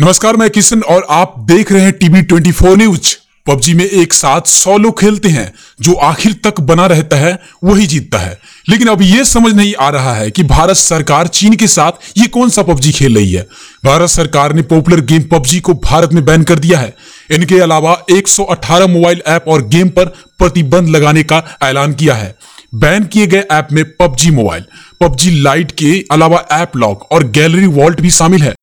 नमस्कार, मैं किशन और आप देख रहे हैं टीवी 24 न्यूज़। पबजी में एक साथ सौ लोग खेलते हैं, जो आखिर तक बना रहता है, वही जीतता है। लेकिन अब यह समझ नहीं आ रहा है कि भारत सरकार चीन के साथ ये कौन सा पबजी खेल रही है। भारत सरकार ने पॉपुलर गेम पबजी को भारत में बैन कर दिया है। इनके अलावा 118 मोबाइल ऐप और गेम पर प्रतिबंध लगाने का ऐलान किया है। बैन किए गए ऐप में पबजी मोबाइल, पबजी लाइट के अलावा ऐप लॉक और गैलरी वॉल्ट भी शामिल है।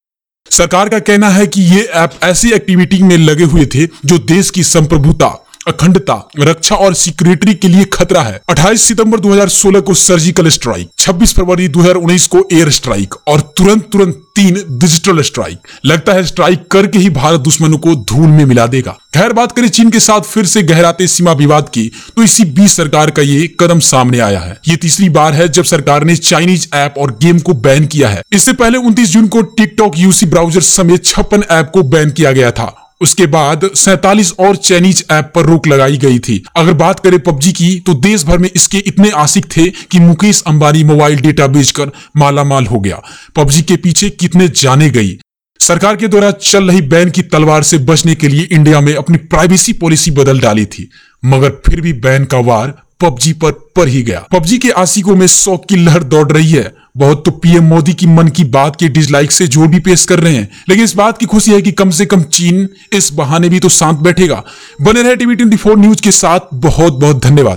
सरकार का कहना है कि ये ऐप ऐसी एक्टिविटी में लगे हुए थे जो देश की संप्रभुता अखंडता, रक्षा और सिक्योरिटी के लिए खतरा है। 28 सितंबर 2016 को सर्जिकल स्ट्राइक 26 फरवरी 2019 को एयर स्ट्राइक और तुरंत तुरंत तीन डिजिटल स्ट्राइक लगता है स्ट्राइक करके ही भारत दुश्मनों को धूल में मिला देगा। खैर, बात करें चीन के साथ फिर से गहराते सीमा विवाद की तो इसी बीच सरकार का ये कदम सामने आया है। ये तीसरी बार है जब सरकार ने चाइनीज़ ऐप और गेम को बैन किया है। इससे पहले उनतीस जून को टिकटॉक यूसी ब्राउज़र समेत छप्पन ऐप को बैन किया गया था। उसके बाद सैतालीस और चाइनीज़ ऐप पर रोक लगाई गई थी। अगर बात करें पबजी की तो देश भर में इसके इतने आशिक थे कि मुकेश अंबानी मोबाइल डेटा बेचकर मालामाल हो गया। पबजी के पीछे कितने जाने गई। सरकार के द्वारा चल रही बैन की तलवार से बचने के लिए इंडिया में अपनी प्राइवेसी पॉलिसी बदल डाली थी, मगर फिर भी बैन का वार पबजी पर पर ही गया। पबजी के आशिकों में शौक की लहर दौड़ रही है। बहुत तो पीएम मोदी की मन की बात के डिसलाइक से ज़ोर भी पेश कर रहे हैं। लेकिन इस बात की खुशी है कि कम से कम चीन इस बहाने भी तो शांत बैठेगा। बने रहे टीवी ट्वेंटी फोर न्यूज़ के साथ। बहुत बहुत धन्यवाद।